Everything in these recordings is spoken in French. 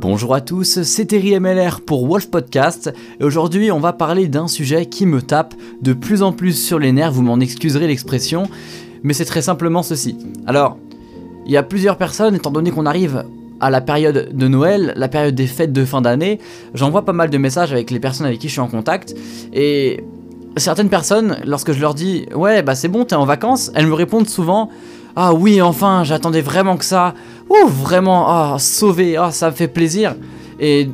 Bonjour à tous, c'est Terry MLR pour Wolf Podcast et aujourd'hui on va parler d'un sujet qui me tape de plus en plus sur les nerfs, vous m'en excuserez l'expression, mais c'est très simplement ceci. Alors, il y a plusieurs personnes, étant donné qu'on arrive à la période de Noël, la période des fêtes de fin d'année, j'envoie pas mal de messages avec les personnes avec qui je suis en contact et certaines personnes, lorsque je leur dis ouais bah c'est bon t'es en vacances, elles me répondent souvent ah oui, enfin, j'attendais vraiment que ça. Ouh, vraiment, ah, sauvé, ah, ça me fait plaisir. Et,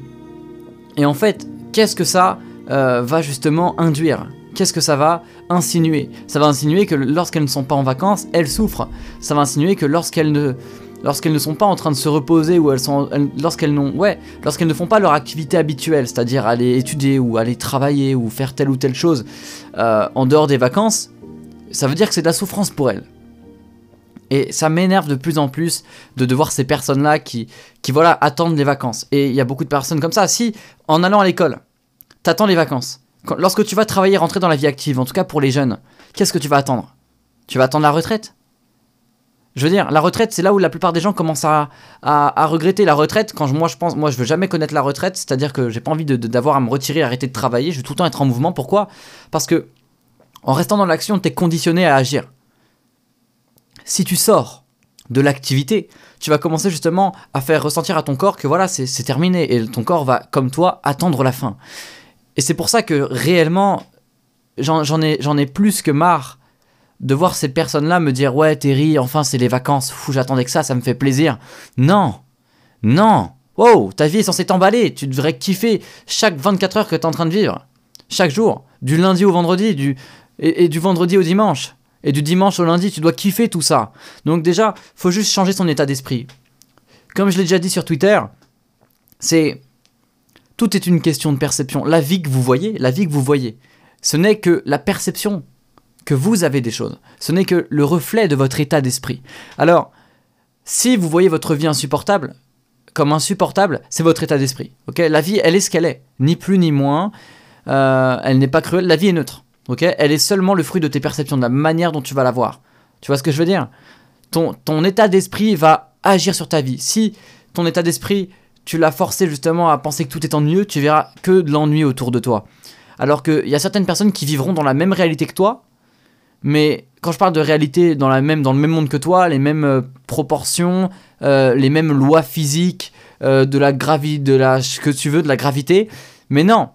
et en fait, qu'est-ce que ça euh, va justement induire? Qu'est-ce que ça va insinuer? Ça va insinuer que lorsqu'elles ne sont pas en vacances, elles souffrent. Ça va insinuer que lorsqu'elles ne, lorsqu'elles ne sont pas en train de se reposer ou elles sont, lorsqu'elles n'ont, ouais, lorsqu'elles ne font pas leur activité habituelle, c'est-à-dire aller étudier ou aller travailler ou faire telle ou telle chose euh, en dehors des vacances, ça veut dire que c'est de la souffrance pour elles. Et ça m'énerve de plus en plus de, de voir ces personnes-là qui, qui voilà, attendent les vacances. Et il y a beaucoup de personnes comme ça. Si, en allant à l'école, t'attends les vacances. lorsque tu vas travailler, rentrer dans la vie active, en tout cas pour les jeunes, qu'est-ce que tu vas attendre? Tu vas attendre la retraite? Je veux dire, la retraite, c'est là où la plupart des gens commencent à, à, regretter la retraite. Quand moi je pense, moi je veux jamais connaître la retraite, c'est-à-dire que j'ai pas envie d'avoir à me retirer, arrêter de travailler. Je veux tout le temps être en mouvement. Pourquoi? Parce que en restant dans l'action, t'es conditionné à agir si tu sors de l'activité, tu vas commencer justement à faire ressentir à ton corps que voilà, c'est terminé et ton corps va, comme toi, attendre la fin. Et c'est pour ça que réellement, j'en ai, ai plus que marre de voir ces personnes-là me dire Ouais, Terry, enfin, c'est les vacances, fou, j'attendais que ça, ça me fait plaisir. Non, non, wow, ta vie est censée t'emballer, tu devrais kiffer chaque 24 heures que tu es en train de vivre, chaque jour, du lundi au vendredi, du, et du vendredi au dimanche. Et du dimanche au lundi, tu dois kiffer tout ça. Donc déjà, faut juste changer son état d'esprit. Comme je l'ai déjà dit sur Twitter, c'est tout est une question de perception. La vie que vous voyez, la vie que vous voyez, ce n'est que la perception que vous avez des choses. Ce n'est que le reflet de votre état d'esprit. Alors, si vous voyez votre vie insupportable, comme insupportable, c'est votre état d'esprit. Ok? La vie, elle est ce qu'elle est, ni plus ni moins. Euh, elle n'est pas cruelle. La vie est neutre ok? Elle est seulement le fruit de tes perceptions, de la manière dont tu vas la voir. Tu vois ce que je veux dire? Ton, ton état d'esprit va agir sur ta vie. Si ton état d'esprit, tu l'as forcé justement à penser que tout est ennuyeux, tu verras que de l'ennui autour de toi. Alors qu'il y a certaines personnes qui vivront dans la même réalité que toi, mais quand je parle de réalité dans, la même, dans le même monde que toi, les mêmes euh, proportions, euh, les mêmes lois physiques, euh, de la gravité, de la que tu veux, de la gravité, mais non,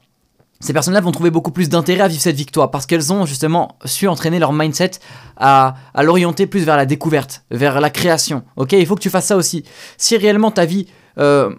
ces personnes-là vont trouver beaucoup plus d'intérêt à vivre cette victoire parce qu'elles ont justement su entraîner leur mindset à, l'orienter plus vers la découverte, vers la création. Ok, il faut que tu fasses ça aussi. Si réellement ta vie euh,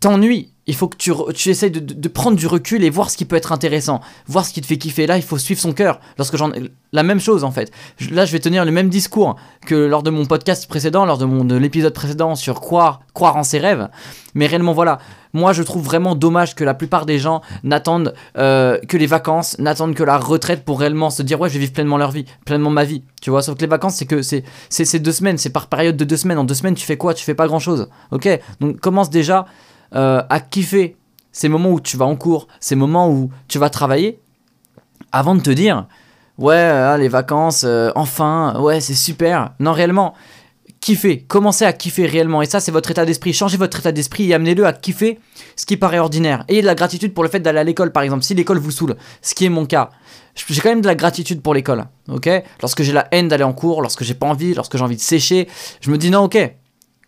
t'ennuie, il faut que tu, tu essayes de, prendre du recul et voir ce qui peut être intéressant, voir ce qui te fait kiffer. Là, il faut suivre son cœur. Lorsque j'en, la même chose en fait. Là, je vais tenir le même discours que lors de mon podcast précédent, lors de mon de l'épisode précédent sur croire, croire en ses rêves. Mais réellement, voilà. Moi, je trouve vraiment dommage que la plupart des gens n'attendent euh, que les vacances, n'attendent que la retraite pour réellement se dire ouais, je vais vivre pleinement leur vie, pleinement ma vie. Tu vois, sauf que les vacances, c'est que c'est c'est deux semaines, c'est par période de deux semaines. En deux semaines, tu fais quoi? Tu fais pas grand chose. Ok? Donc commence déjà euh, à kiffer ces moments où tu vas en cours, ces moments où tu vas travailler, avant de te dire, ouais, euh, les vacances, euh, enfin, ouais, c'est super. Non, réellement, kiffer, commencez à kiffer réellement. Et ça, c'est votre état d'esprit. Changez votre état d'esprit et amenez-le à kiffer ce qui paraît ordinaire. Ayez de la gratitude pour le fait d'aller à l'école, par exemple. Si l'école vous saoule, ce qui est mon cas, j'ai quand même de la gratitude pour l'école. Ok? Lorsque j'ai la haine d'aller en cours, lorsque j'ai pas envie, lorsque j'ai envie de sécher, je me dis non, ok,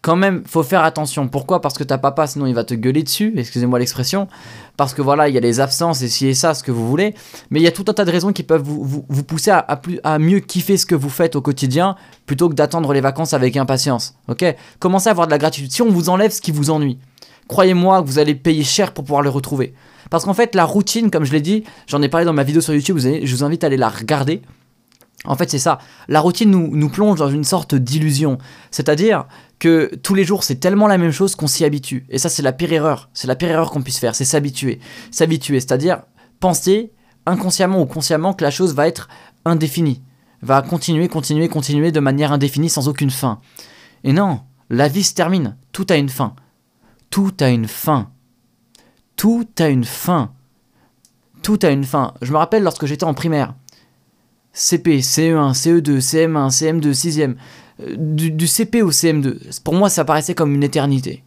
quand même, faut faire attention. Pourquoi? Parce que t'as papa, sinon il va te gueuler dessus, excusez-moi l'expression. Parce que voilà, il y a les absences et si et ça, ce que vous voulez. Mais il y a tout un tas de raisons qui peuvent vous, pousser à mieux kiffer ce que vous faites au quotidien plutôt que d'attendre les vacances avec impatience. Ok? Commencez à avoir de la gratitude. Si on vous enlève ce qui vous ennuie, croyez-moi que vous allez payer cher pour pouvoir le retrouver. Parce qu'en fait, la routine, comme je l'ai dit, j'en ai parlé dans ma vidéo sur YouTube, je vous invite à aller la regarder. En fait, c'est ça. La routine nous, nous plonge dans une sorte d'illusion. C'est-à-dire que tous les jours, c'est tellement la même chose qu'on s'y habitue. Et ça, c'est la pire erreur. C'est la pire erreur qu'on puisse faire, c'est s'habituer. S'habituer, c'est-à-dire penser inconsciemment ou consciemment que la chose va être indéfinie. Va continuer, continuer, continuer de manière indéfinie sans aucune fin. Et non, la vie se termine. Tout a une fin. Tout a une fin. Tout a une fin. Tout a une fin. Je me rappelle lorsque j'étais en primaire. CP, CE1, CE2, CM1, CM2, 6e, du, CP au CM2, pour moi ça paraissait comme une éternité.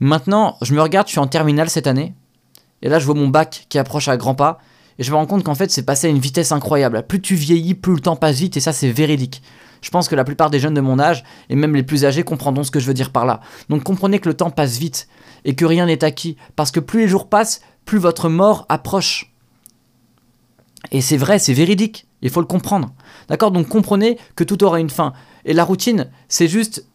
Maintenant, je me regarde, je suis en terminale cette année, et là je vois mon bac qui approche à grands pas, et je me rends compte qu'en fait c'est passé à une vitesse incroyable. Plus tu vieillis, plus le temps passe vite, et ça c'est véridique. Je pense que la plupart des jeunes de mon âge, et même les plus âgés, comprendront ce que je veux dire par là. Donc comprenez que le temps passe vite, et que rien n'est acquis, parce que plus les jours passent, plus votre mort approche. Et c'est vrai, c'est véridique, il faut le comprendre. D'accord? Donc comprenez que tout aura une fin. Et la routine, c'est juste,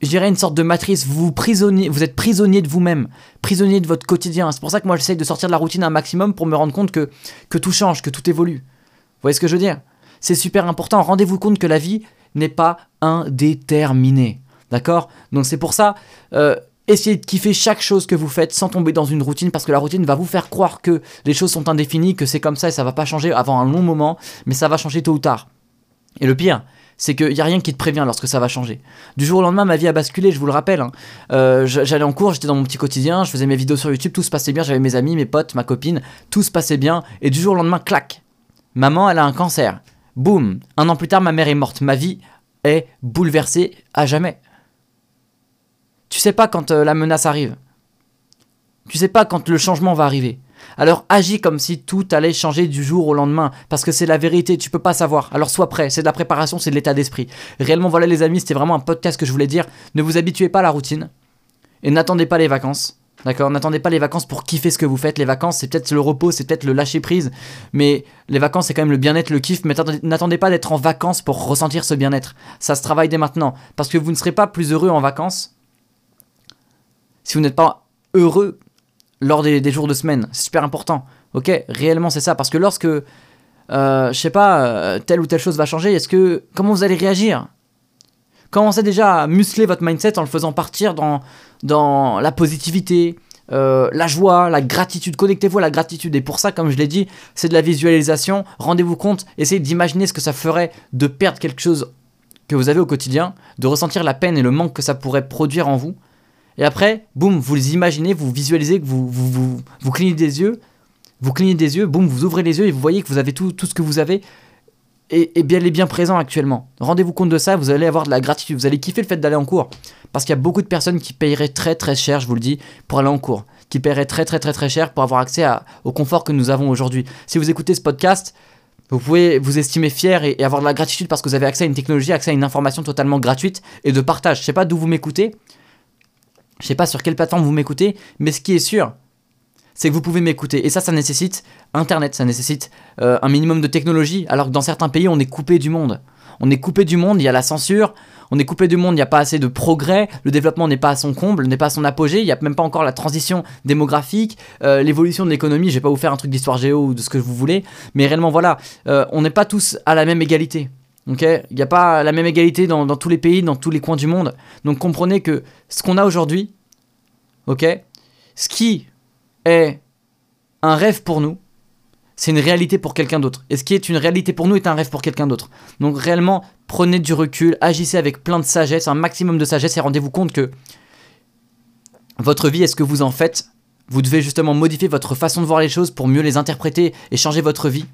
je dirais, une sorte de matrice. Vous, prisonnier, vous êtes prisonnier de vous-même, prisonnier de votre quotidien. C'est pour ça que moi j'essaye de sortir de la routine un maximum pour me rendre compte que, que tout change, que tout évolue. Vous voyez ce que je veux dire? C'est super important. Rendez-vous compte que la vie n'est pas indéterminée. D'accord? Donc c'est pour ça, euh, essayez de kiffer chaque chose que vous faites sans tomber dans une routine parce que la routine va vous faire croire que les choses sont indéfinies, que c'est comme ça et ça va pas changer avant un long moment, mais ça va changer tôt ou tard. Et le pire, c'est qu'il n'y a rien qui te prévient lorsque ça va changer. Du jour au lendemain, ma vie a basculé, je vous le rappelle. Hein. Euh, j'allais en cours, j'étais dans mon petit quotidien, je faisais mes vidéos sur YouTube, tout se passait bien, j'avais mes amis, mes potes, ma copine, tout se passait bien, et du jour au lendemain, clac Maman, elle a un cancer. Boum Un an plus tard, ma mère est morte. Ma vie est bouleversée à jamais. Tu sais pas quand euh, la menace arrive. Tu sais pas quand le changement va arriver. Alors agis comme si tout allait changer du jour au lendemain, parce que c'est la vérité, tu peux pas savoir. Alors sois prêt, c'est de la préparation, c'est de l'état d'esprit. Réellement, voilà les amis, c'était vraiment un podcast que je voulais dire. Ne vous habituez pas à la routine, et n'attendez pas les vacances. D'accord? N'attendez pas les vacances pour kiffer ce que vous faites. Les vacances, c'est peut-être le repos, c'est peut-être le lâcher prise. Mais les vacances, c'est quand même le bien-être, le kiff. Mais n'attendez pas d'être en vacances pour ressentir ce bien-être. Ça se travaille dès maintenant. Parce que vous ne serez pas plus heureux en vacances si vous n'êtes pas heureux lors des, jours de semaine. C'est super important. Ok, réellement c'est ça. Parce que lorsque, euh, je sais pas, euh, telle ou telle chose va changer, est-ce que comment vous allez réagir? Commencez déjà à muscler votre mindset en le faisant partir dans, dans la positivité, euh, la joie, la gratitude. Connectez-vous à la gratitude. Et pour ça, comme je l'ai dit, c'est de la visualisation. Rendez-vous compte, essayez d'imaginer ce que ça ferait de perdre quelque chose que vous avez au quotidien, de ressentir la peine et le manque que ça pourrait produire en vous. Et après, boum, vous les imaginez, vous visualisez que vous, vous, vous, clignez des yeux, vous clignez des yeux, boum, vous ouvrez les yeux et vous voyez que vous avez tout, tout ce que vous avez et, bien, est bien présent actuellement. Rendez-vous compte de ça, vous allez avoir de la gratitude, vous allez kiffer le fait d'aller en cours. Parce qu'il y a beaucoup de personnes qui paieraient très très cher, je vous le dis, pour aller en cours. Qui paieraient très très très très cher pour avoir accès au confort que nous avons aujourd'hui. Si vous écoutez ce podcast, vous pouvez vous estimer fier et, et, avoir de la gratitude parce que vous avez accès à une technologie, accès à une information totalement gratuite et de partage. Je sais pas d'où vous m'écoutez, je sais pas sur quelle plateforme vous m'écoutez, mais ce qui est sûr, c'est que vous pouvez m'écouter. Et ça, ça nécessite Internet, ça nécessite euh, un minimum de technologie, alors que dans certains pays, on est coupé du monde. On est coupé du monde, il y a la censure, on est coupé du monde, il n'y a pas assez de progrès, le développement n'est pas à son comble, n'est pas à son apogée, il n'y a même pas encore la transition démographique, euh, l'évolution de l'économie, je vais pas vous faire un truc d'histoire géo ou de ce que vous voulez, mais réellement voilà, euh, on n'est pas tous à la même égalité. Ok, il n'y a pas la même égalité dans, tous les pays, dans tous les coins du monde. Donc comprenez que ce qu'on a aujourd'hui, ok, ce qui est un rêve pour nous, c'est une réalité pour quelqu'un d'autre. Et ce qui est une réalité pour nous est un rêve pour quelqu'un d'autre. Donc réellement, prenez du recul, agissez avec plein de sagesse, un maximum de sagesse et rendez-vous compte que votre vie est ce que vous en faites. Vous devez justement modifier votre façon de voir les choses pour mieux les interpréter et changer votre vie.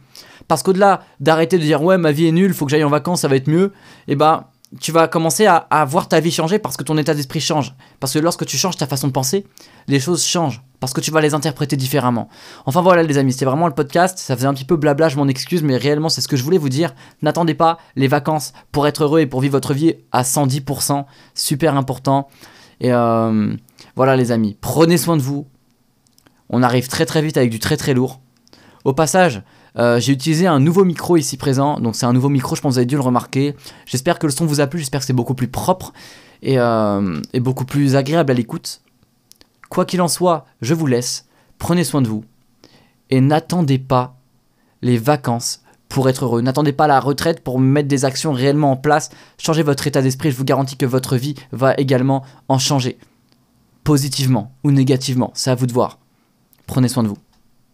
Parce qu'au-delà d'arrêter de dire ouais ma vie est nulle, faut que j'aille en vacances, ça va être mieux, et eh bah tu vas commencer à, voir ta vie changer parce que ton état d'esprit change. Parce que lorsque tu changes ta façon de penser, les choses changent. Parce que tu vas les interpréter différemment. Enfin voilà les amis, c'était vraiment le podcast. Ça faisait un petit peu blabla, je m'en excuse, mais réellement c'est ce que je voulais vous dire. N'attendez pas les vacances pour être heureux et pour vivre votre vie à 110%. Super important. Et euh, voilà les amis, prenez soin de vous. On arrive très très vite avec du très très lourd. Au passage, euh, j'ai utilisé un nouveau micro ici présent, donc c'est un nouveau micro, je pense que vous avez dû le remarquer. J'espère que le son vous a plu, j'espère que c'est beaucoup plus propre et, euh, et beaucoup plus agréable à l'écoute. Quoi qu'il en soit, je vous laisse, prenez soin de vous et n'attendez pas les vacances pour être heureux. N'attendez pas la retraite pour mettre des actions réellement en place. Changez votre état d'esprit, je vous garantis que votre vie va également en changer. Positivement ou négativement, c'est à vous de voir. Prenez soin de vous.